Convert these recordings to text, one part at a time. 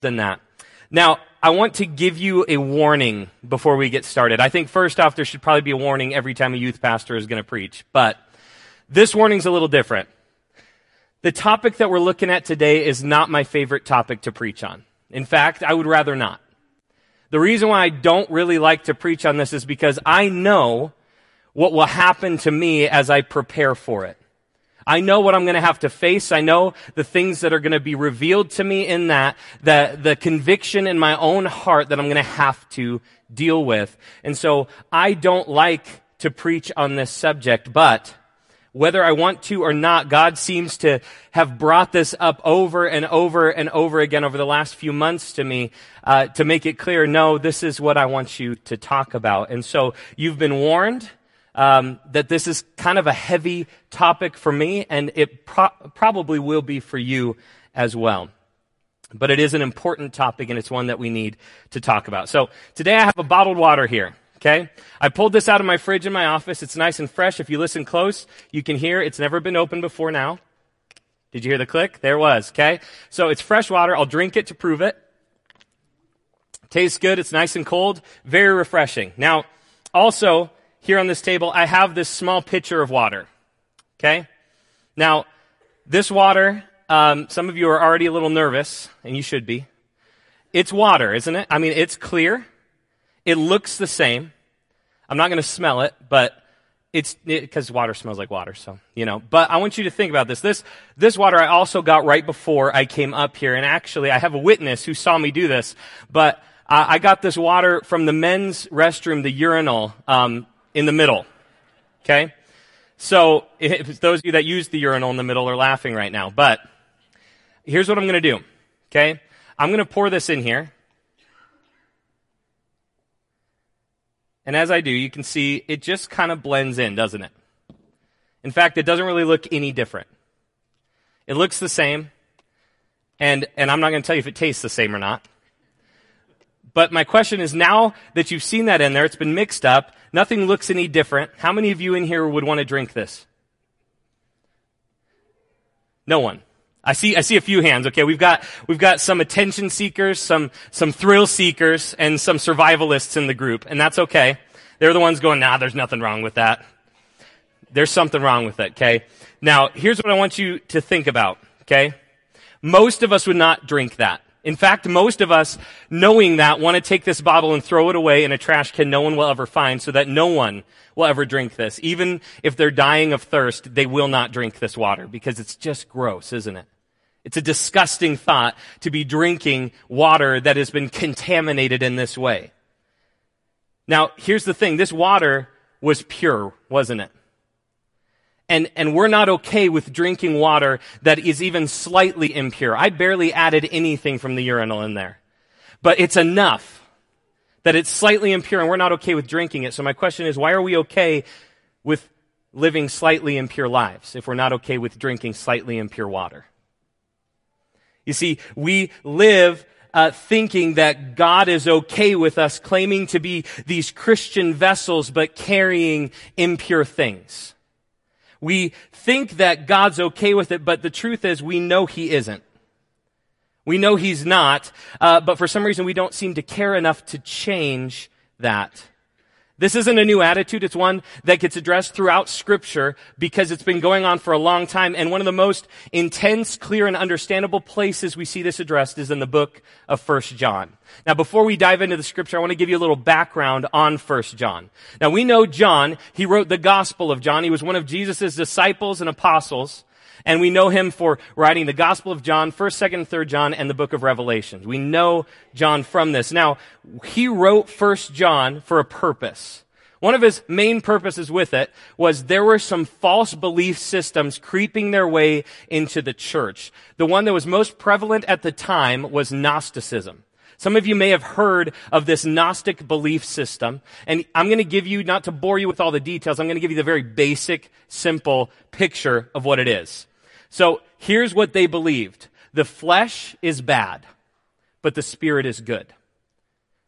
than that. Now, I want to give you a warning before we get started. I think first off, there should probably be a warning every time a youth pastor is going to preach, but this warning's a little different. The topic that we're looking at today is not my favorite topic to preach on. In fact, I would rather not. The reason why I don't really like to preach on this is because I know what will happen to me as I prepare for it. I know what I'm going to have to face. I know the things that are going to be revealed to me in that, the, the conviction in my own heart that I'm going to have to deal with. And so I don't like to preach on this subject, but whether I want to or not, God seems to have brought this up over and over and over again over the last few months to me uh, to make it clear. No, this is what I want you to talk about. And so you've been warned um, that this is kind of a heavy topic for me, and it pro- probably will be for you as well. But it is an important topic, and it's one that we need to talk about. So today I have a bottled water here. Okay? I pulled this out of my fridge in my office. It's nice and fresh. If you listen close, you can hear it's never been opened before now. Did you hear the click? There it was. Okay? So it's fresh water. I'll drink it to prove it. Tastes good. It's nice and cold. Very refreshing. Now, also, here on this table, I have this small pitcher of water. Okay? Now, this water, um, some of you are already a little nervous, and you should be. It's water, isn't it? I mean, it's clear. It looks the same. I'm not going to smell it, but it's because it, water smells like water, so you know. But I want you to think about this. This this water I also got right before I came up here, and actually I have a witness who saw me do this. But I got this water from the men's restroom, the urinal, um, in the middle. Okay? So, if those of you that use the urinal in the middle are laughing right now. But, here's what I'm going to do. Okay? I'm going to pour this in here. And as I do, you can see it just kind of blends in, doesn't it? In fact, it doesn't really look any different. It looks the same. And, and I'm not going to tell you if it tastes the same or not. But my question is now that you've seen that in there, it's been mixed up, nothing looks any different. How many of you in here would want to drink this? No one. I see, I see a few hands. Okay, we've got, we've got some attention seekers, some, some thrill seekers, and some survivalists in the group, and that's okay. They're the ones going, nah, there's nothing wrong with that. There's something wrong with it, okay? Now, here's what I want you to think about, okay? Most of us would not drink that. In fact, most of us, knowing that, want to take this bottle and throw it away in a trash can no one will ever find so that no one will ever drink this. Even if they're dying of thirst, they will not drink this water because it's just gross, isn't it? It's a disgusting thought to be drinking water that has been contaminated in this way. Now, here's the thing. This water was pure, wasn't it? And, and we're not okay with drinking water that is even slightly impure. I barely added anything from the urinal in there. But it's enough that it's slightly impure and we're not okay with drinking it. So my question is, why are we okay with living slightly impure lives if we're not okay with drinking slightly impure water? You see, we live uh, thinking that God is okay with us claiming to be these Christian vessels but carrying impure things. We think that God's okay with it, but the truth is we know He isn't. We know He's not, uh, but for some reason we don't seem to care enough to change that. This isn't a new attitude. It's one that gets addressed throughout scripture because it's been going on for a long time. And one of the most intense, clear, and understandable places we see this addressed is in the book of First John. Now, before we dive into the scripture, I want to give you a little background on First John. Now, we know John. He wrote the Gospel of John. He was one of Jesus' disciples and apostles. And we know him for writing the Gospel of John, 1st, 2nd, 3rd John, and the book of Revelations. We know John from this. Now, he wrote 1st John for a purpose. One of his main purposes with it was there were some false belief systems creeping their way into the church. The one that was most prevalent at the time was Gnosticism. Some of you may have heard of this Gnostic belief system, and I'm going to give you, not to bore you with all the details, I'm going to give you the very basic, simple picture of what it is. So here's what they believed. The flesh is bad, but the spirit is good.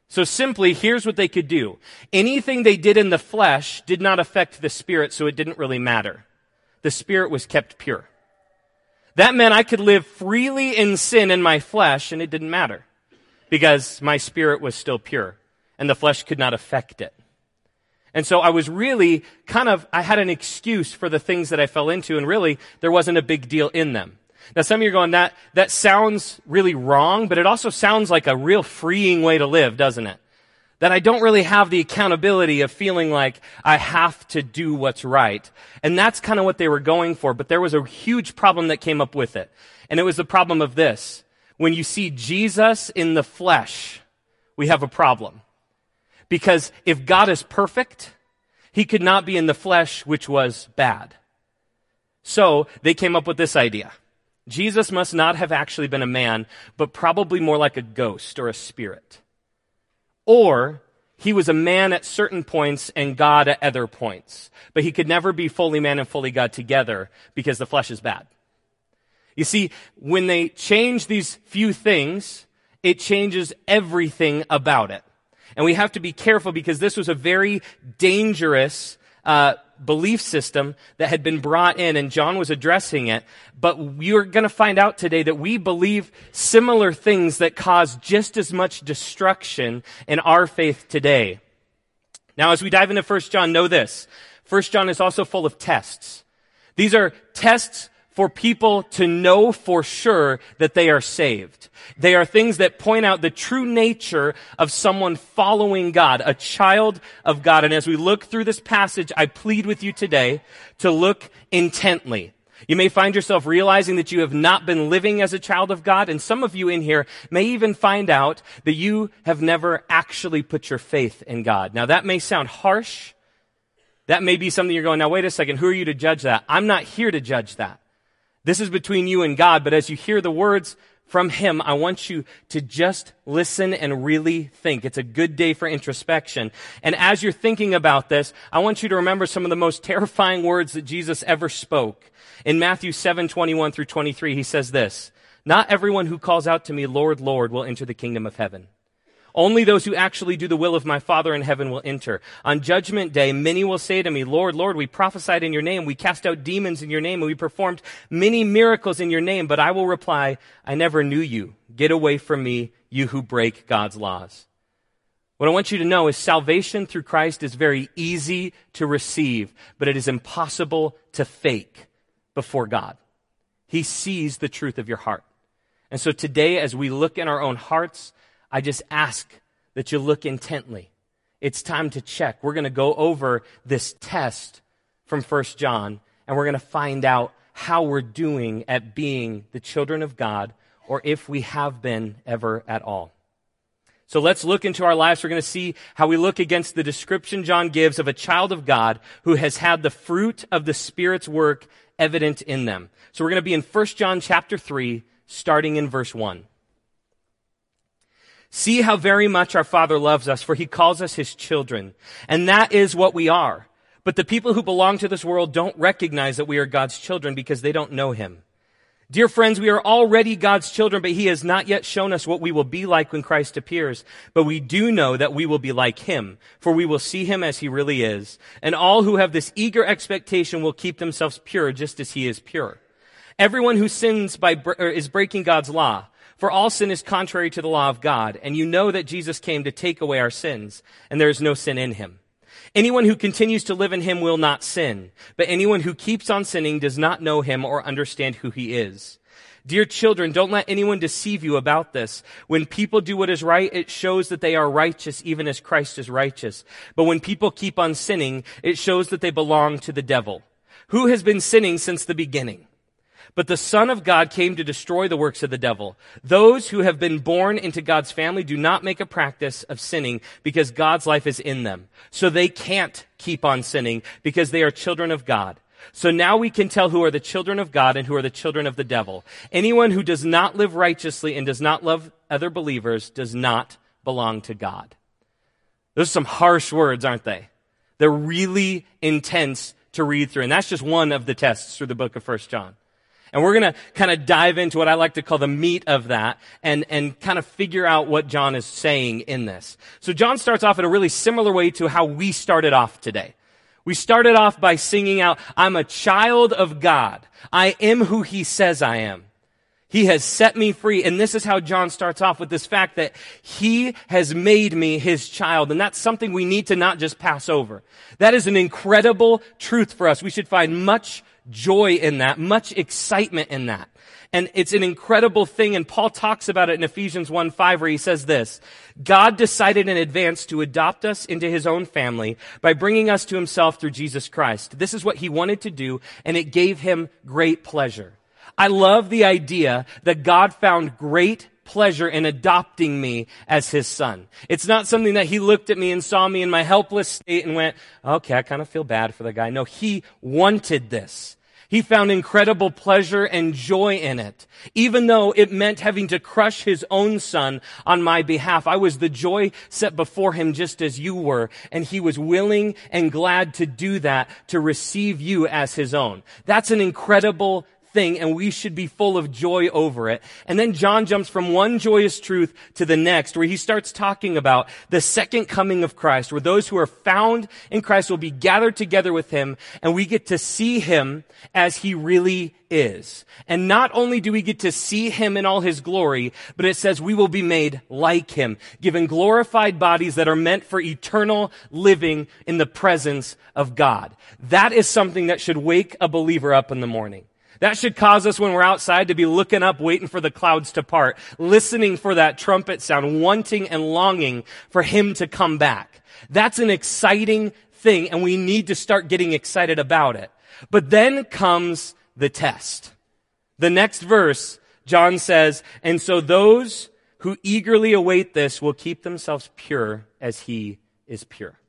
So simply, here's what they could do. Anything they did in the flesh did not affect the spirit, so it didn't really matter. The spirit was kept pure. That meant I could live freely in sin in my flesh, and it didn't matter. because my spirit was still pure and the flesh could not affect it. And so I was really kind of, I had an excuse for the things that I fell into and really there wasn't a big deal in them. Now some of you are going, that, that sounds really wrong, but it also sounds like a real freeing way to live, doesn't it? That I don't really have the accountability of feeling like I have to do what's right. And that's kind of what they were going for, but there was a huge problem that came up with it. And it was the problem of this. When you see Jesus in the flesh, we have a problem. Because if God is perfect, he could not be in the flesh, which was bad. So they came up with this idea. Jesus must not have actually been a man, but probably more like a ghost or a spirit. Or he was a man at certain points and God at other points. But he could never be fully man and fully God together because the flesh is bad. You see, when they change these few things, it changes everything about it. And we have to be careful because this was a very dangerous uh, belief system that had been brought in, and John was addressing it. But you're going to find out today that we believe similar things that cause just as much destruction in our faith today. Now, as we dive into 1 John, know this. 1 John is also full of tests. These are tests for people to know for sure that they are saved. They are things that point out the true nature of someone following God, a child of God. And as we look through this passage, I plead with you today to look intently. You may find yourself realizing that you have not been living as a child of God, and some of you in here may even find out that you have never actually put your faith in God. Now that may sound harsh. That may be something you're going, now wait a second, who are you to judge that? I'm not here to judge that. This is between you and God, but as you hear the words from Him, I want you to just listen and really think. It's a good day for introspection. And as you're thinking about this, I want you to remember some of the most terrifying words that Jesus ever spoke. In Matthew 7, 21 through 23, He says this, Not everyone who calls out to me, Lord, Lord, will enter the kingdom of heaven only those who actually do the will of my Father in heaven will enter. On judgment day, many will say to me, Lord, Lord, we prophesied in your name, we cast out demons in your name, and we performed many miracles in your name. But I will reply, I never knew you. Get away from me, you who break God's laws. What I want you to know is salvation through Christ is very easy to receive, but it is impossible to fake before God. He sees the truth of your heart. And so today, as we look in our own hearts, I just ask that you look intently. It's time to check. We're going to go over this test from 1 John, and we're going to find out how we're doing at being the children of God, or if we have been ever at all. So let's look into our lives. We're going to see how we look against the description John gives of a child of God who has had the fruit of the Spirit's work evident in them. So we're going to be in 1 John chapter 3, starting in verse 1. See how very much our Father loves us, for he calls us his children. And that is what we are. But the people who belong to this world don't recognize that we are God's children because they don't know him. Dear friends, we are already God's children, but he has not yet shown us what we will be like when Christ appears. But we do know that we will be like him, for we will see him as he really is. And all who have this eager expectation will keep themselves pure just as he is pure. Everyone who sins by, is breaking God's law. For all sin is contrary to the law of God, and you know that Jesus came to take away our sins, and there is no sin in him. Anyone who continues to live in him will not sin, but anyone who keeps on sinning does not know him or understand who he is. Dear children, don't let anyone deceive you about this. When people do what is right, it shows that they are righteous even as Christ is righteous. But when people keep on sinning, it shows that they belong to the devil. Who has been sinning since the beginning? But the Son of God came to destroy the works of the devil. Those who have been born into God's family do not make a practice of sinning because God's life is in them. So they can't keep on sinning because they are children of God. So now we can tell who are the children of God and who are the children of the devil. Anyone who does not live righteously and does not love other believers does not belong to God. Those are some harsh words, aren't they? They're really intense to read through. And that's just one of the tests through the book of First John. And we're going to kind of dive into what I like to call the meat of that and, and kind of figure out what John is saying in this. So John starts off in a really similar way to how we started off today. We started off by singing out, I'm a child of God. I am who he says I am. He has set me free. And this is how John starts off with this fact that he has made me his child. And that's something we need to not just pass over. That is an incredible truth for us. We should find much joy in that, much excitement in that. And it's an incredible thing. And Paul talks about it in Ephesians 1 5, where he says this God decided in advance to adopt us into his own family by bringing us to himself through Jesus Christ. This is what he wanted to do, and it gave him great pleasure. I love the idea that God found great pleasure in adopting me as his son. It's not something that he looked at me and saw me in my helpless state and went, okay, I kind of feel bad for the guy. No, he wanted this. He found incredible pleasure and joy in it. Even though it meant having to crush his own son on my behalf, I was the joy set before him just as you were, and he was willing and glad to do that to receive you as his own. That's an incredible thing and we should be full of joy over it. And then John jumps from one joyous truth to the next where he starts talking about the second coming of Christ, where those who are found in Christ will be gathered together with him and we get to see him as he really is. And not only do we get to see him in all his glory, but it says we will be made like him, given glorified bodies that are meant for eternal living in the presence of God. That is something that should wake a believer up in the morning. That should cause us when we're outside to be looking up, waiting for the clouds to part, listening for that trumpet sound, wanting and longing for him to come back. That's an exciting thing and we need to start getting excited about it. But then comes the test. The next verse, John says, and so those who eagerly await this will keep themselves pure as he is pure.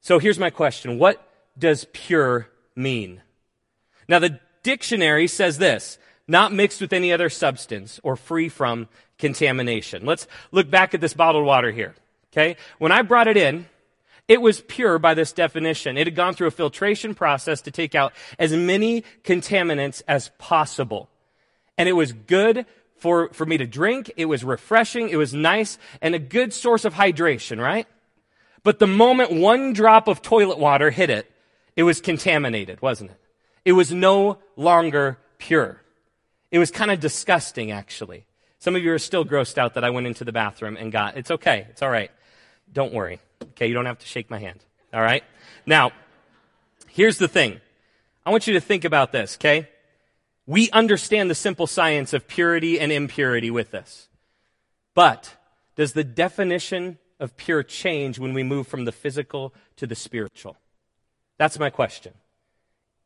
So here's my question. What does pure mean? Now, the dictionary says this not mixed with any other substance or free from contamination. Let's look back at this bottled water here. Okay? When I brought it in, it was pure by this definition. It had gone through a filtration process to take out as many contaminants as possible. And it was good for, for me to drink. It was refreshing. It was nice and a good source of hydration, right? But the moment one drop of toilet water hit it, it was contaminated, wasn't it? It was no longer pure. It was kind of disgusting, actually. Some of you are still grossed out that I went into the bathroom and got, it's okay. It's all right. Don't worry. Okay. You don't have to shake my hand. All right. Now, here's the thing. I want you to think about this. Okay. We understand the simple science of purity and impurity with this. But does the definition of pure change when we move from the physical to the spiritual? That's my question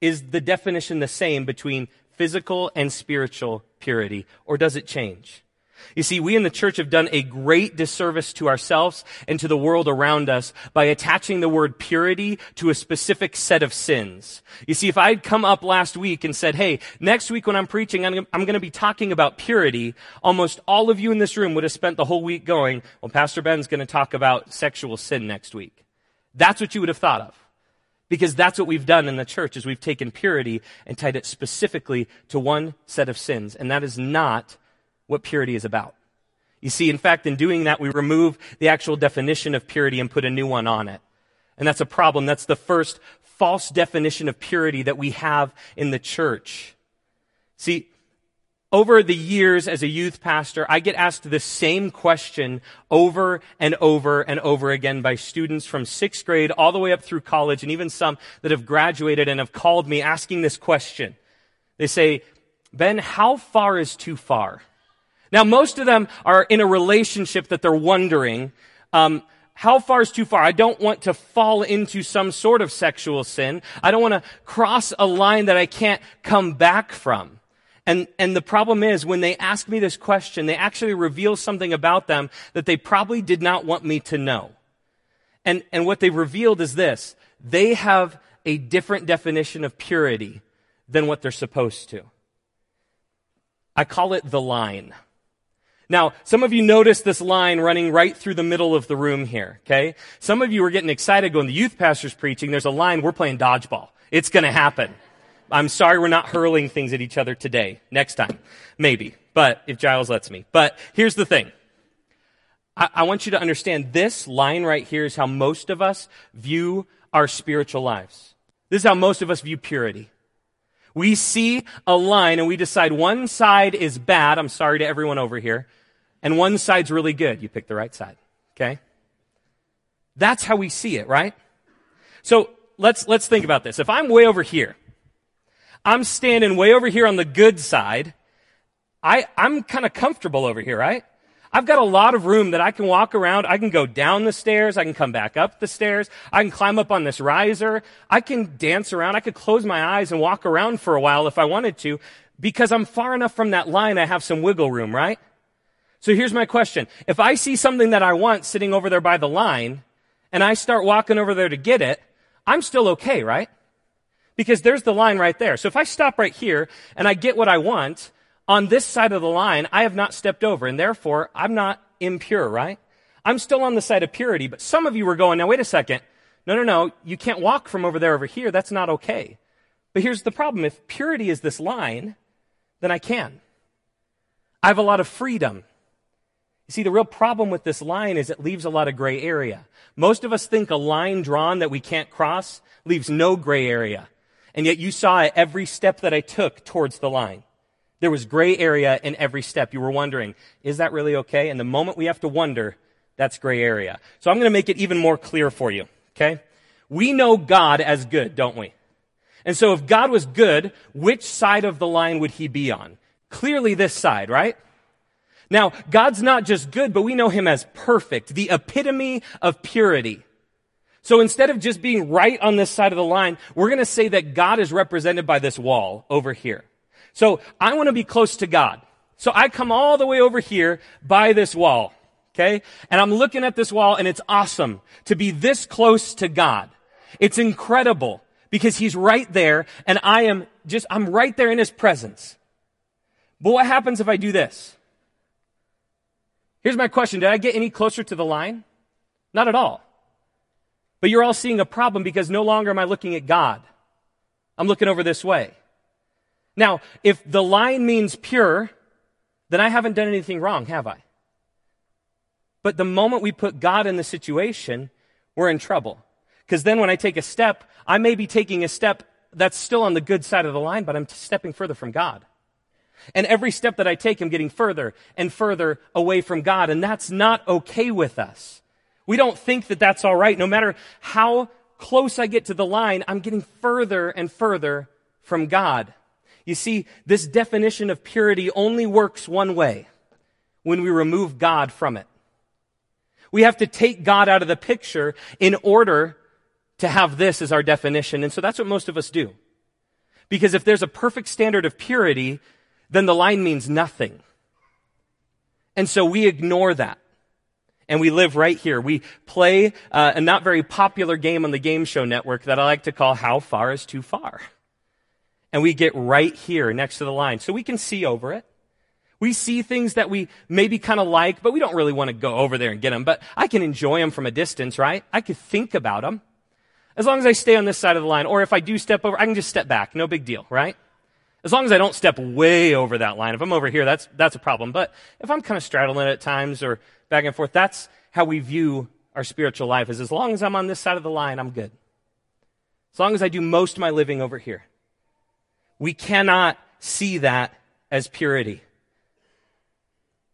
is the definition the same between physical and spiritual purity, or does it change? You see, we in the church have done a great disservice to ourselves and to the world around us by attaching the word purity to a specific set of sins. You see, if I'd come up last week and said, hey, next week when I'm preaching, I'm, I'm going to be talking about purity, almost all of you in this room would have spent the whole week going, well, Pastor Ben's going to talk about sexual sin next week. That's what you would have thought of. Because that's what we've done in the church is we've taken purity and tied it specifically to one set of sins. And that is not what purity is about. You see, in fact, in doing that, we remove the actual definition of purity and put a new one on it. And that's a problem. That's the first false definition of purity that we have in the church. See, over the years as a youth pastor, I get asked the same question over and over and over again by students from sixth grade all the way up through college and even some that have graduated and have called me asking this question. They say, Ben, how far is too far? Now, most of them are in a relationship that they're wondering, um, how far is too far? I don't want to fall into some sort of sexual sin. I don't want to cross a line that I can't come back from. And, and the problem is when they ask me this question, they actually reveal something about them that they probably did not want me to know. And, and what they revealed is this. They have a different definition of purity than what they're supposed to. I call it the line. Now, some of you noticed this line running right through the middle of the room here, okay? Some of you are getting excited going, the youth pastor's preaching, there's a line, we're playing dodgeball. It's gonna happen. I'm sorry we're not hurling things at each other today. Next time. Maybe. But if Giles lets me. But here's the thing. I, I want you to understand this line right here is how most of us view our spiritual lives. This is how most of us view purity. We see a line and we decide one side is bad. I'm sorry to everyone over here. And one side's really good. You pick the right side. Okay? That's how we see it, right? So let's, let's think about this. If I'm way over here, I'm standing way over here on the good side, I, I'm kind of comfortable over here, right? I've got a lot of room that I can walk around. I can go down the stairs. I can come back up the stairs. I can climb up on this riser. I can dance around. I could close my eyes and walk around for a while if I wanted to because I'm far enough from that line. I have some wiggle room, right? So here's my question. If I see something that I want sitting over there by the line and I start walking over there to get it, I'm still okay, right? Because there's the line right there. So if I stop right here and I get what I want, on this side of the line, I have not stepped over, and therefore I'm not impure, right? I'm still on the side of purity, but some of you were going, now wait a second. No, no, no. You can't walk from over there over here. That's not okay. But here's the problem. If purity is this line, then I can. I have a lot of freedom. You see, the real problem with this line is it leaves a lot of gray area. Most of us think a line drawn that we can't cross leaves no gray area. And yet you saw every step that I took towards the line. There was gray area in every step. You were wondering, is that really okay? And the moment we have to wonder, that's gray area. So I'm going to make it even more clear for you. Okay? We know God as good, don't we? And so if God was good, which side of the line would he be on? Clearly this side, right? Now, God's not just good, but we know him as perfect, the epitome of purity. So instead of just being right on this side of the line, we're going to say that God is represented by this wall over here. So I want to be close to God. So I come all the way over here by this wall. Okay. And I'm looking at this wall and it's awesome to be this close to God. It's incredible because he's right there and I am just, I'm right there in his presence. But what happens if I do this? Here's my question. Did I get any closer to the line? Not at all. But you're all seeing a problem because no longer am I looking at God. I'm looking over this way. Now, if the line means pure, then I haven't done anything wrong, have I? But the moment we put God in the situation, we're in trouble. Because then when I take a step, I may be taking a step that's still on the good side of the line, but I'm stepping further from God. And every step that I take, I'm getting further and further away from God. And that's not okay with us. We don't think that that's all right. No matter how close I get to the line, I'm getting further and further from God. You see, this definition of purity only works one way when we remove God from it. We have to take God out of the picture in order to have this as our definition. And so that's what most of us do. Because if there's a perfect standard of purity, then the line means nothing. And so we ignore that. And we live right here. We play uh, a not very popular game on the game show network that I like to call How Far is Too Far and we get right here next to the line. So we can see over it. We see things that we maybe kind of like, but we don't really want to go over there and get them. But I can enjoy them from a distance, right? I could think about them. As long as I stay on this side of the line, or if I do step over, I can just step back. No big deal, right? As long as I don't step way over that line. If I'm over here, that's, that's a problem. But if I'm kind of straddling it at times or back and forth, that's how we view our spiritual life is as long as I'm on this side of the line, I'm good. As long as I do most of my living over here. We cannot see that as purity.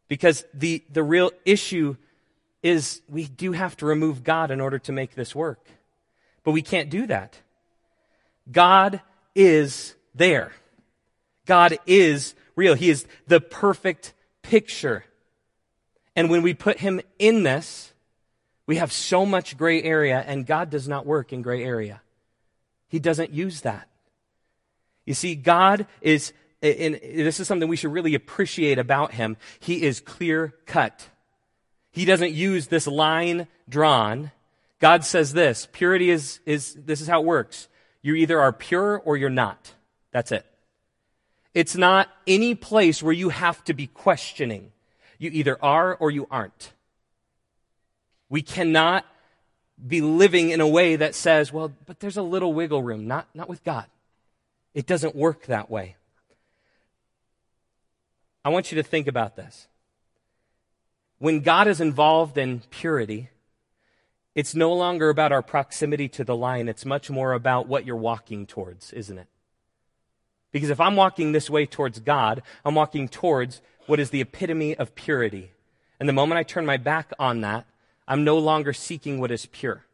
Because the, the real issue is we do have to remove God in order to make this work. But we can't do that. God is there. God is real. He is the perfect picture. And when we put him in this, we have so much gray area, and God does not work in gray area. He doesn't use that. You see, God is, and this is something we should really appreciate about him. He is clear cut. He doesn't use this line drawn. God says this, purity is, is, this is how it works. You either are pure or you're not. That's it. It's not any place where you have to be questioning. You either are or you aren't. We cannot be living in a way that says, well, but there's a little wiggle room. Not, not with God. It doesn't work that way. I want you to think about this. When God is involved in purity, it's no longer about our proximity to the line. It's much more about what you're walking towards, isn't it? Because if I'm walking this way towards God, I'm walking towards what is the epitome of purity. And the moment I turn my back on that, I'm no longer seeking what is pure.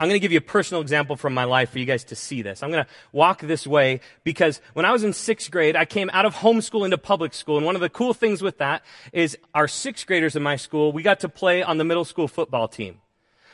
I'm going to give you a personal example from my life for you guys to see this. I'm going to walk this way because when I was in sixth grade, I came out of homeschool into public school. And one of the cool things with that is our sixth graders in my school, we got to play on the middle school football team.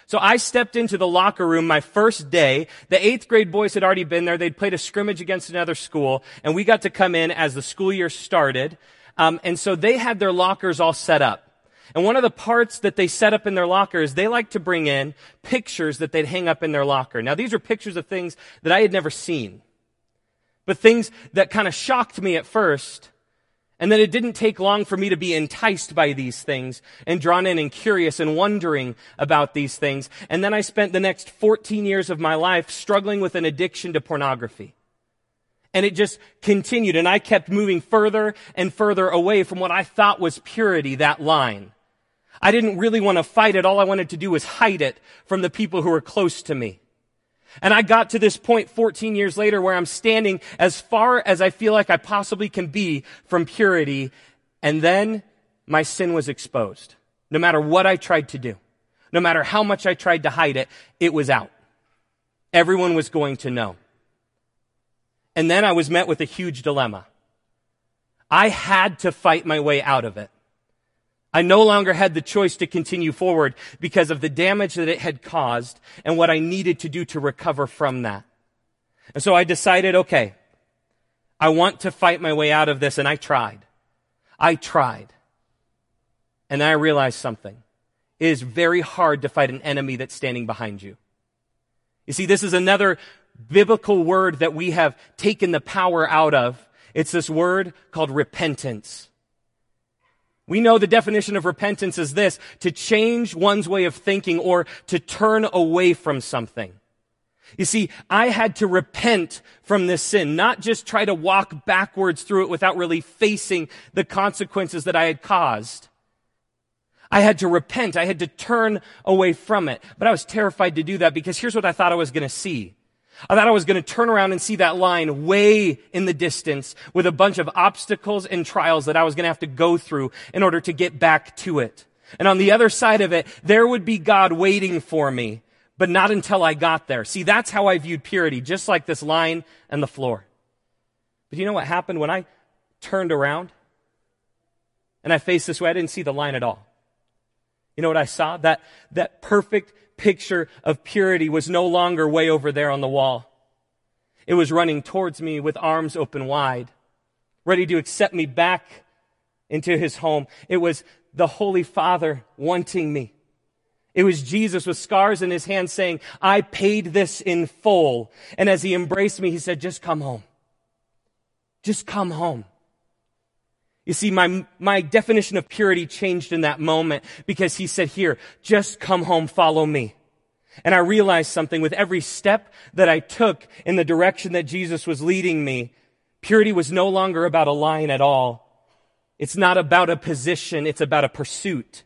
So I stepped into the locker room my first day. The eighth grade boys had already been there. They'd played a scrimmage against another school and we got to come in as the school year started. Um, and so they had their lockers all set up. And one of the parts that they set up in their locker is they like to bring in pictures that they'd hang up in their locker. Now these are pictures of things that I had never seen. But things that kind of shocked me at first. And then it didn't take long for me to be enticed by these things and drawn in and curious and wondering about these things. And then I spent the next 14 years of my life struggling with an addiction to pornography. And it just continued and I kept moving further and further away from what I thought was purity, that line. I didn't really want to fight it. All I wanted to do was hide it from the people who were close to me. And I got to this point 14 years later where I'm standing as far as I feel like I possibly can be from purity. And then my sin was exposed. No matter what I tried to do, no matter how much I tried to hide it, it was out. Everyone was going to know. And then I was met with a huge dilemma. I had to fight my way out of it. I no longer had the choice to continue forward because of the damage that it had caused and what I needed to do to recover from that. And so I decided, okay, I want to fight my way out of this and I tried. I tried. And I realized something. It is very hard to fight an enemy that's standing behind you. You see, this is another biblical word that we have taken the power out of. It's this word called repentance. We know the definition of repentance is this, to change one's way of thinking or to turn away from something. You see, I had to repent from this sin, not just try to walk backwards through it without really facing the consequences that I had caused. I had to repent. I had to turn away from it. But I was terrified to do that because here's what I thought I was going to see. I thought I was going to turn around and see that line way in the distance with a bunch of obstacles and trials that I was going to have to go through in order to get back to it. And on the other side of it, there would be God waiting for me, but not until I got there. See, that's how I viewed purity, just like this line and the floor. But you know what happened when I turned around and I faced this way? I didn't see the line at all. You know what I saw? That, that perfect picture of purity was no longer way over there on the wall. It was running towards me with arms open wide, ready to accept me back into his home. It was the Holy Father wanting me. It was Jesus with scars in his hands saying, I paid this in full. And as he embraced me, he said, just come home. Just come home. You see, my, my definition of purity changed in that moment because he said, here, just come home, follow me. And I realized something with every step that I took in the direction that Jesus was leading me. Purity was no longer about a line at all. It's not about a position. It's about a pursuit.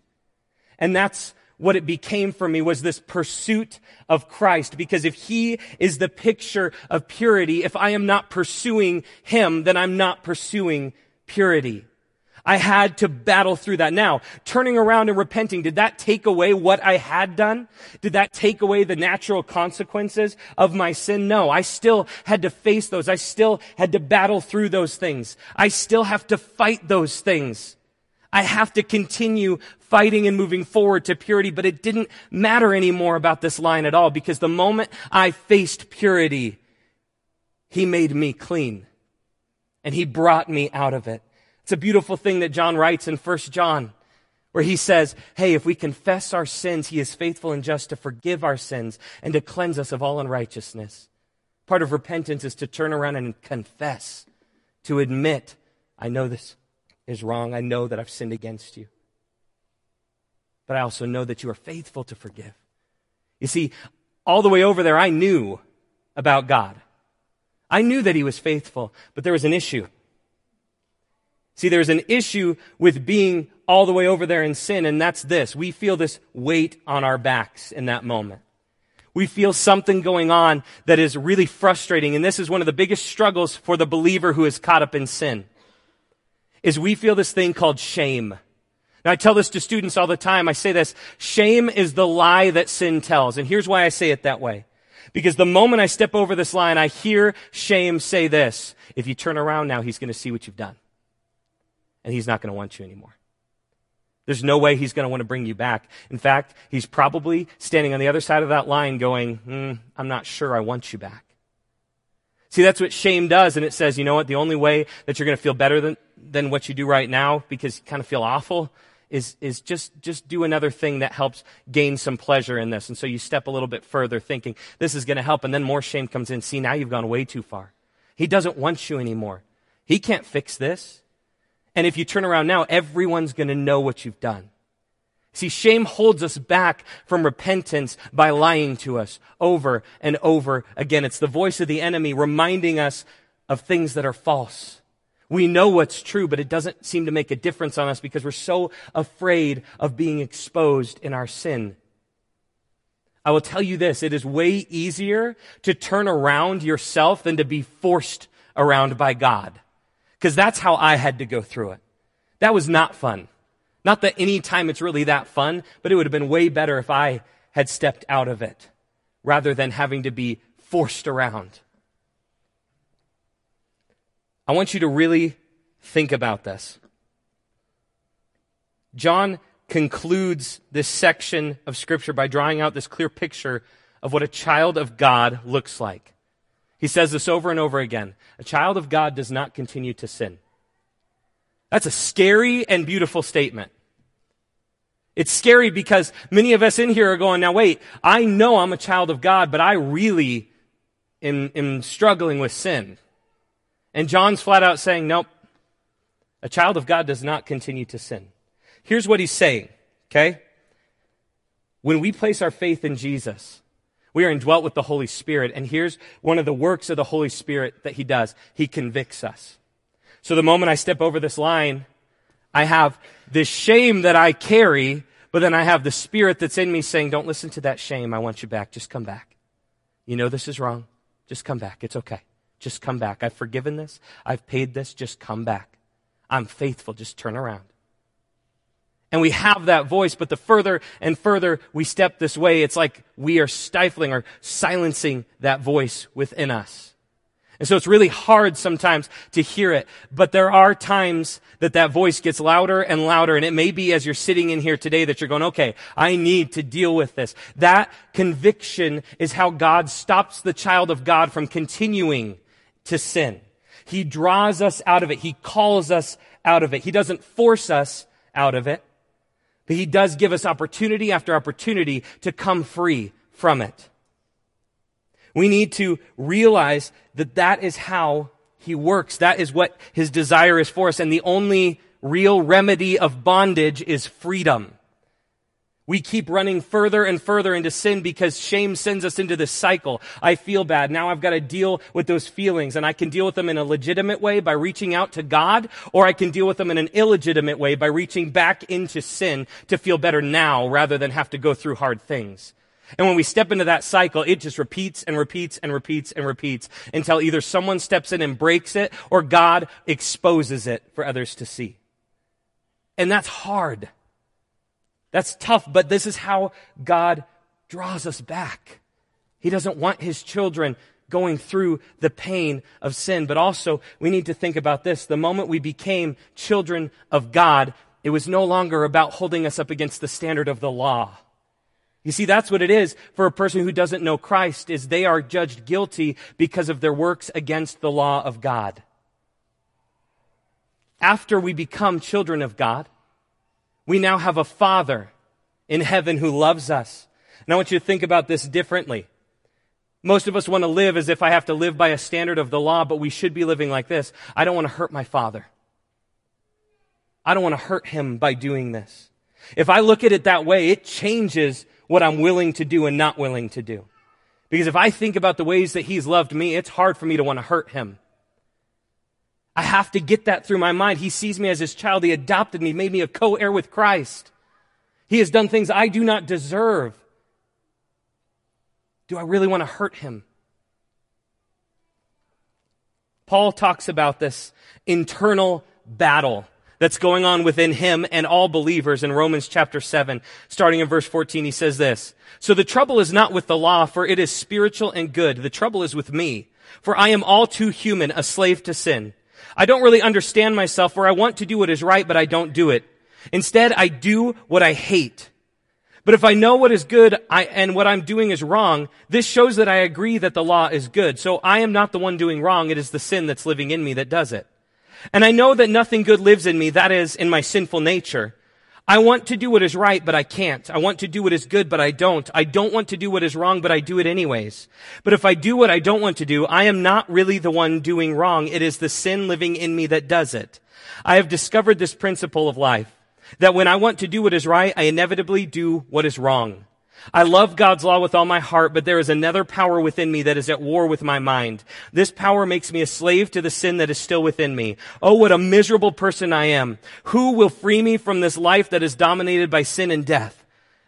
And that's what it became for me was this pursuit of Christ. Because if He is the picture of purity, if I am not pursuing Him, then I'm not pursuing purity. I had to battle through that. Now, turning around and repenting, did that take away what I had done? Did that take away the natural consequences of my sin? No, I still had to face those. I still had to battle through those things. I still have to fight those things. I have to continue fighting and moving forward to purity, but it didn't matter anymore about this line at all because the moment I faced purity, He made me clean and He brought me out of it. It's a beautiful thing that John writes in 1 John, where he says, Hey, if we confess our sins, he is faithful and just to forgive our sins and to cleanse us of all unrighteousness. Part of repentance is to turn around and confess, to admit, I know this is wrong. I know that I've sinned against you. But I also know that you are faithful to forgive. You see, all the way over there, I knew about God. I knew that he was faithful, but there was an issue. See, there's an issue with being all the way over there in sin, and that's this. We feel this weight on our backs in that moment. We feel something going on that is really frustrating. And this is one of the biggest struggles for the believer who is caught up in sin. Is we feel this thing called shame. Now I tell this to students all the time. I say this, shame is the lie that sin tells. And here's why I say it that way. Because the moment I step over this line, I hear shame say this. If you turn around now, he's going to see what you've done. And he's not going to want you anymore. There's no way he's going to want to bring you back. In fact, he's probably standing on the other side of that line going, mm, I'm not sure I want you back. See, that's what shame does. And it says, you know what? The only way that you're going to feel better than, than what you do right now because you kind of feel awful is, is just, just do another thing that helps gain some pleasure in this. And so you step a little bit further thinking this is going to help. And then more shame comes in. See, now you've gone way too far. He doesn't want you anymore. He can't fix this. And if you turn around now, everyone's going to know what you've done. See, shame holds us back from repentance by lying to us over and over again. It's the voice of the enemy reminding us of things that are false. We know what's true, but it doesn't seem to make a difference on us because we're so afraid of being exposed in our sin. I will tell you this, it is way easier to turn around yourself than to be forced around by God. Because that's how I had to go through it. That was not fun. Not that any time it's really that fun, but it would have been way better if I had stepped out of it rather than having to be forced around. I want you to really think about this. John concludes this section of Scripture by drawing out this clear picture of what a child of God looks like. He says this over and over again. A child of God does not continue to sin. That's a scary and beautiful statement. It's scary because many of us in here are going, now wait, I know I'm a child of God, but I really am, am struggling with sin. And John's flat out saying, nope, a child of God does not continue to sin. Here's what he's saying, okay? When we place our faith in Jesus, we are indwelt with the Holy Spirit. And here's one of the works of the Holy Spirit that He does. He convicts us. So the moment I step over this line, I have this shame that I carry, but then I have the Spirit that's in me saying, don't listen to that shame. I want you back. Just come back. You know this is wrong. Just come back. It's okay. Just come back. I've forgiven this. I've paid this. Just come back. I'm faithful. Just turn around. And we have that voice, but the further and further we step this way, it's like we are stifling or silencing that voice within us. And so it's really hard sometimes to hear it, but there are times that that voice gets louder and louder. And it may be as you're sitting in here today that you're going, okay, I need to deal with this. That conviction is how God stops the child of God from continuing to sin. He draws us out of it. He calls us out of it. He doesn't force us out of it. But he does give us opportunity after opportunity to come free from it. We need to realize that that is how he works. That is what his desire is for us. And the only real remedy of bondage is freedom. We keep running further and further into sin because shame sends us into this cycle. I feel bad. Now I've got to deal with those feelings and I can deal with them in a legitimate way by reaching out to God or I can deal with them in an illegitimate way by reaching back into sin to feel better now rather than have to go through hard things. And when we step into that cycle, it just repeats and repeats and repeats and repeats until either someone steps in and breaks it or God exposes it for others to see. And that's hard. That's tough, but this is how God draws us back. He doesn't want his children going through the pain of sin. But also, we need to think about this. The moment we became children of God, it was no longer about holding us up against the standard of the law. You see, that's what it is for a person who doesn't know Christ, is they are judged guilty because of their works against the law of God. After we become children of God, we now have a Father in heaven who loves us. And I want you to think about this differently. Most of us want to live as if I have to live by a standard of the law, but we should be living like this. I don't want to hurt my Father. I don't want to hurt him by doing this. If I look at it that way, it changes what I'm willing to do and not willing to do. Because if I think about the ways that he's loved me, it's hard for me to want to hurt him. I have to get that through my mind. He sees me as his child. He adopted me, made me a co-heir with Christ. He has done things I do not deserve. Do I really want to hurt him? Paul talks about this internal battle that's going on within him and all believers in Romans chapter 7. Starting in verse 14, he says this. So the trouble is not with the law, for it is spiritual and good. The trouble is with me, for I am all too human, a slave to sin. I don't really understand myself, for I want to do what is right, but I don't do it. Instead, I do what I hate. But if I know what is good I, and what I'm doing is wrong, this shows that I agree that the law is good. So I am not the one doing wrong. It is the sin that's living in me that does it. And I know that nothing good lives in me, that is, in my sinful nature. I want to do what is right, but I can't. I want to do what is good, but I don't. I don't want to do what is wrong, but I do it anyways. But if I do what I don't want to do, I am not really the one doing wrong. It is the sin living in me that does it. I have discovered this principle of life. That when I want to do what is right, I inevitably do what is wrong. I love God's law with all my heart, but there is another power within me that is at war with my mind. This power makes me a slave to the sin that is still within me. Oh, what a miserable person I am. Who will free me from this life that is dominated by sin and death?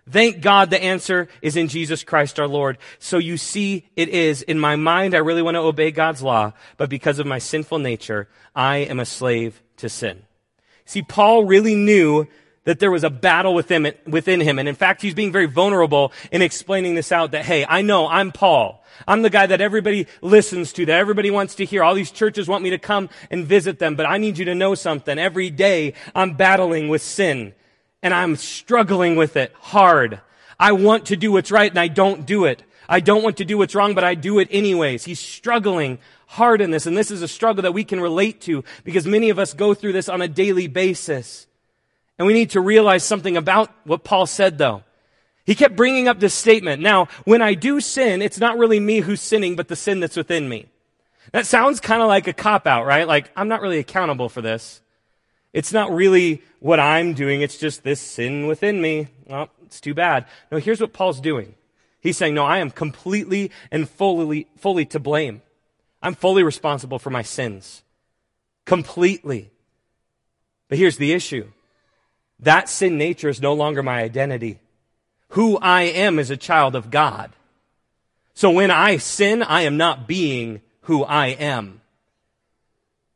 Thank God the answer is in Jesus Christ our Lord. So you see, it is. In my mind, I really want to obey God's law, but because of my sinful nature, I am a slave to sin. See, Paul really knew that there was a battle within, within him. And in fact, he's being very vulnerable in explaining this out that, hey, I know I'm Paul. I'm the guy that everybody listens to, that everybody wants to hear. All these churches want me to come and visit them, but I need you to know something. Every day I'm battling with sin and I'm struggling with it hard. I want to do what's right and I don't do it. I don't want to do what's wrong, but I do it anyways. He's struggling hard in this. And this is a struggle that we can relate to because many of us go through this on a daily basis. And we need to realize something about what Paul said though. He kept bringing up this statement. Now, when I do sin, it's not really me who's sinning, but the sin that's within me. That sounds kind of like a cop out, right? Like, I'm not really accountable for this. It's not really what I'm doing. It's just this sin within me. Well, it's too bad. No, here's what Paul's doing. He's saying, no, I am completely and fully, fully to blame. I'm fully responsible for my sins. Completely. But here's the issue. That sin nature is no longer my identity. Who I am is a child of God. So when I sin, I am not being who I am.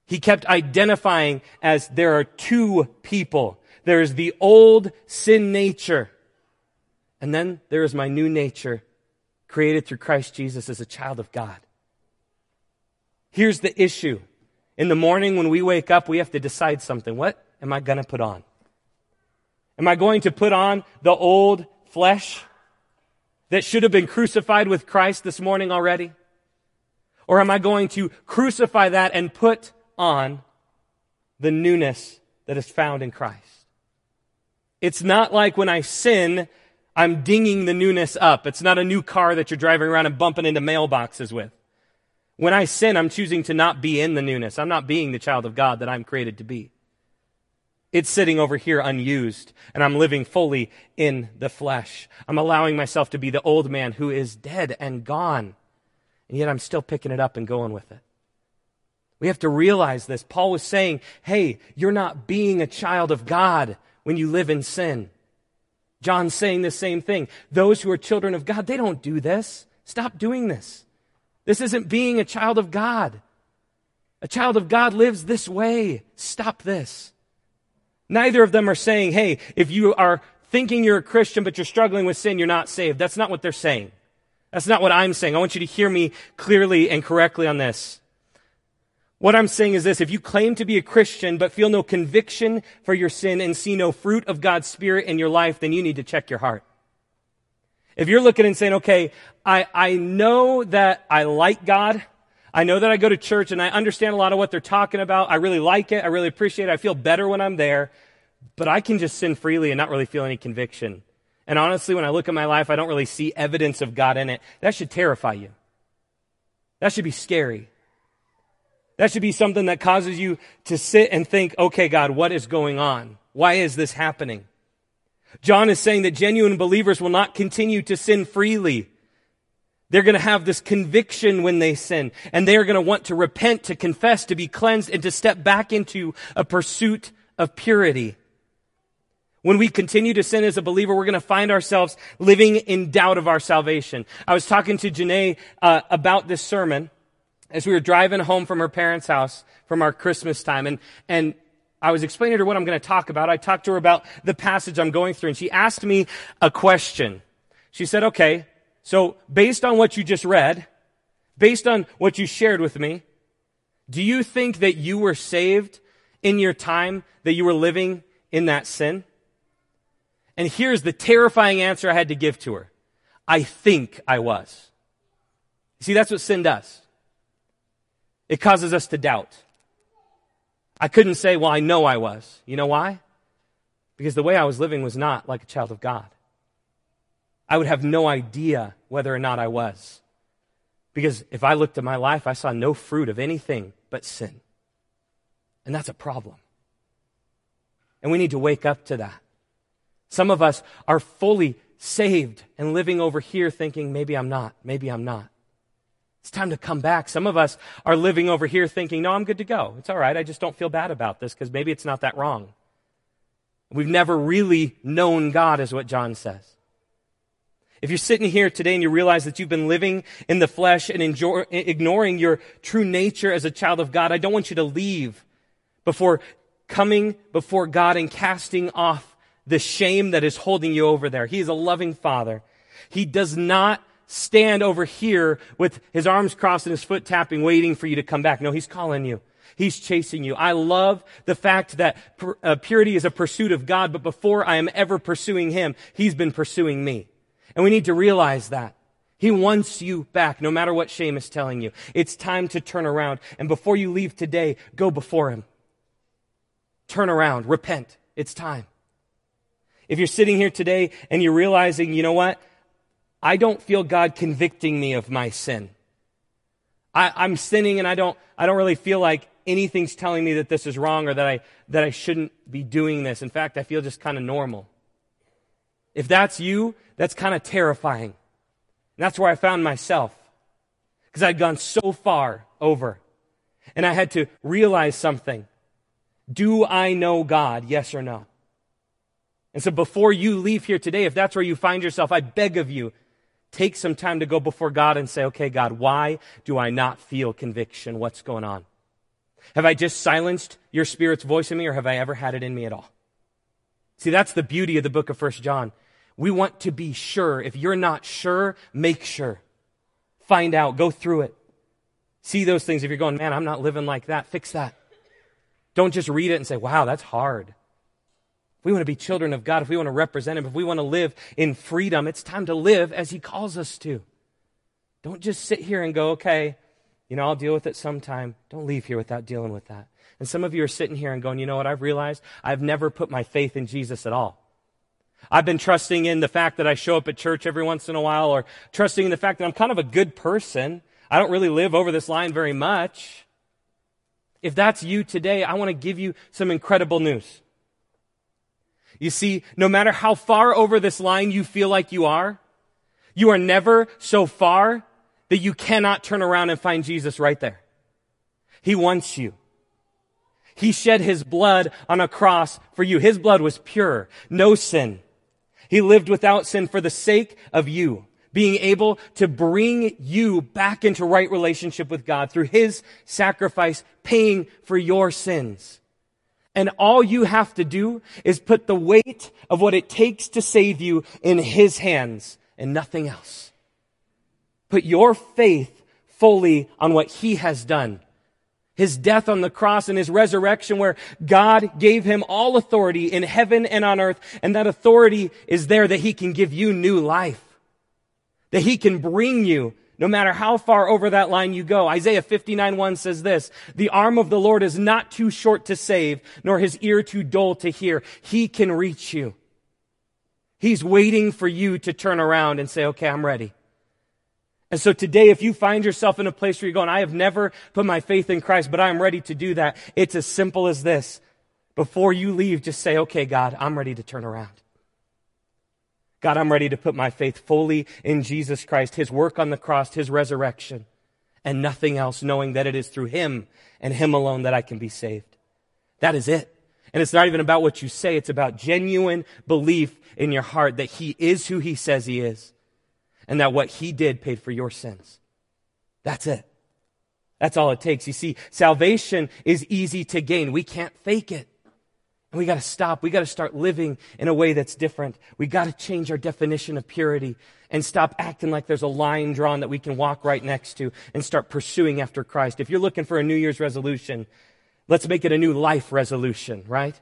He kept identifying as there are two people. There is the old sin nature. And then there is my new nature created through Christ Jesus as a child of God. Here's the issue. In the morning when we wake up, we have to decide something. What am I going to put on? Am I going to put on the old flesh that should have been crucified with Christ this morning already? Or am I going to crucify that and put on the newness that is found in Christ? It's not like when I sin, I'm dinging the newness up. It's not a new car that you're driving around and bumping into mailboxes with. When I sin, I'm choosing to not be in the newness. I'm not being the child of God that I'm created to be. It's sitting over here unused, and I'm living fully in the flesh. I'm allowing myself to be the old man who is dead and gone, and yet I'm still picking it up and going with it. We have to realize this. Paul was saying, hey, you're not being a child of God when you live in sin. John's saying the same thing. Those who are children of God, they don't do this. Stop doing this. This isn't being a child of God. A child of God lives this way. Stop this. Neither of them are saying, hey, if you are thinking you're a Christian but you're struggling with sin, you're not saved. That's not what they're saying. That's not what I'm saying. I want you to hear me clearly and correctly on this. What I'm saying is this, if you claim to be a Christian but feel no conviction for your sin and see no fruit of God's Spirit in your life, then you need to check your heart. If you're looking and saying, okay, I, I know that I like God. I know that I go to church and I understand a lot of what they're talking about. I really like it. I really appreciate it. I feel better when I'm there. But I can just sin freely and not really feel any conviction. And honestly, when I look at my life, I don't really see evidence of God in it. That should terrify you. That should be scary. That should be something that causes you to sit and think, okay, God, what is going on? Why is this happening? John is saying that genuine believers will not continue to sin freely. They're going to have this conviction when they sin, and they are going to want to repent, to confess, to be cleansed, and to step back into a pursuit of purity. When we continue to sin as a believer, we're going to find ourselves living in doubt of our salvation. I was talking to Janae uh, about this sermon as we were driving home from her parents' house from our Christmas time, and and I was explaining to her what I'm going to talk about. I talked to her about the passage I'm going through, and she asked me a question. She said, "Okay, so based on what you just read, based on what you shared with me, do you think that you were saved in your time that you were living in that sin?" And here's the terrifying answer I had to give to her. I think I was. See, that's what sin does. It causes us to doubt. I couldn't say, well, I know I was. You know why? Because the way I was living was not like a child of God. I would have no idea whether or not I was. Because if I looked at my life, I saw no fruit of anything but sin. And that's a problem. And we need to wake up to that. Some of us are fully saved and living over here thinking, maybe I'm not, maybe I'm not. It's time to come back. Some of us are living over here thinking, no, I'm good to go. It's all right. I just don't feel bad about this because maybe it's not that wrong. We've never really known God, is what John says. If you're sitting here today and you realize that you've been living in the flesh and enjoy, ignoring your true nature as a child of God, I don't want you to leave before coming before God and casting off the shame that is holding you over there. He is a loving father. He does not stand over here with his arms crossed and his foot tapping, waiting for you to come back. No, he's calling you. He's chasing you. I love the fact that uh, purity is a pursuit of God, but before I am ever pursuing him, he's been pursuing me. And we need to realize that. He wants you back, no matter what shame is telling you. It's time to turn around. And before you leave today, go before him. Turn around. Repent. It's time. If you're sitting here today and you're realizing, you know what? I don't feel God convicting me of my sin. I, am sinning and I don't, I don't really feel like anything's telling me that this is wrong or that I, that I shouldn't be doing this. In fact, I feel just kind of normal. If that's you, that's kind of terrifying. And that's where I found myself. Because I'd gone so far over. And I had to realize something. Do I know God? Yes or no? And so before you leave here today, if that's where you find yourself, I beg of you, take some time to go before God and say, okay, God, why do I not feel conviction? What's going on? Have I just silenced your spirit's voice in me or have I ever had it in me at all? See, that's the beauty of the book of First John. We want to be sure. If you're not sure, make sure. Find out. Go through it. See those things. If you're going, man, I'm not living like that, fix that. Don't just read it and say, wow, that's hard. If we want to be children of God, if we want to represent Him, if we want to live in freedom, it's time to live as He calls us to. Don't just sit here and go, okay, you know, I'll deal with it sometime. Don't leave here without dealing with that. And some of you are sitting here and going, you know what, I've realized I've never put my faith in Jesus at all. I've been trusting in the fact that I show up at church every once in a while or trusting in the fact that I'm kind of a good person. I don't really live over this line very much. If that's you today, I want to give you some incredible news. You see, no matter how far over this line you feel like you are, you are never so far that you cannot turn around and find Jesus right there. He wants you. He shed his blood on a cross for you. His blood was pure, no sin. He lived without sin for the sake of you, being able to bring you back into right relationship with God through his sacrifice, paying for your sins. And all you have to do is put the weight of what it takes to save you in His hands and nothing else. Put your faith fully on what He has done. His death on the cross and His resurrection where God gave Him all authority in heaven and on earth. And that authority is there that He can give you new life. That He can bring you no matter how far over that line you go. Isaiah 59 1 says this, the arm of the Lord is not too short to save, nor his ear too dull to hear. He can reach you. He's waiting for you to turn around and say, okay, I'm ready. And so today, if you find yourself in a place where you're going, I have never put my faith in Christ, but I'm ready to do that. It's as simple as this. Before you leave, just say, okay, God, I'm ready to turn around. God, I'm ready to put my faith fully in Jesus Christ, His work on the cross, His resurrection, and nothing else, knowing that it is through Him and Him alone that I can be saved. That is it. And it's not even about what you say, it's about genuine belief in your heart that He is who He says He is and that what He did paid for your sins. That's it. That's all it takes. You see, salvation is easy to gain. We can't fake it. And we got to stop. We got to start living in a way that's different. We got to change our definition of purity and stop acting like there's a line drawn that we can walk right next to and start pursuing after Christ. If you're looking for a New Year's resolution, let's make it a new life resolution, right?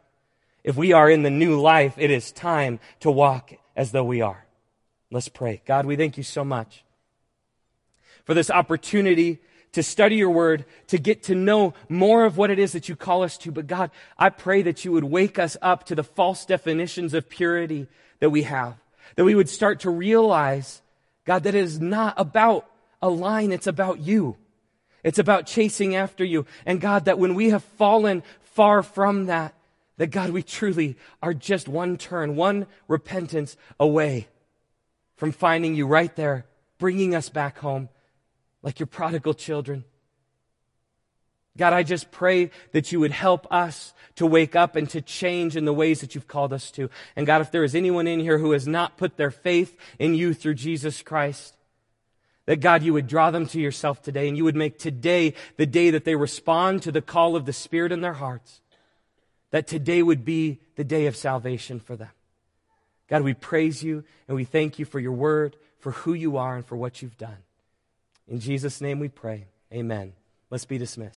If we are in the new life, it is time to walk as though we are. Let's pray. God, we thank you so much for this opportunity to study your word, to get to know more of what it is that you call us to. But God, I pray that you would wake us up to the false definitions of purity that we have, that we would start to realize, God, that it is not about a line, it's about you. It's about chasing after you. And God, that when we have fallen far from that, that God, we truly are just one turn, one repentance away from finding you right there, bringing us back home like your prodigal children. God, I just pray that you would help us to wake up and to change in the ways that you've called us to. And God, if there is anyone in here who has not put their faith in you through Jesus Christ, that God, you would draw them to yourself today and you would make today the day that they respond to the call of the Spirit in their hearts. That today would be the day of salvation for them. God, we praise you and we thank you for your word, for who you are, and for what you've done. In Jesus' name we pray. Amen. Let's be dismissed.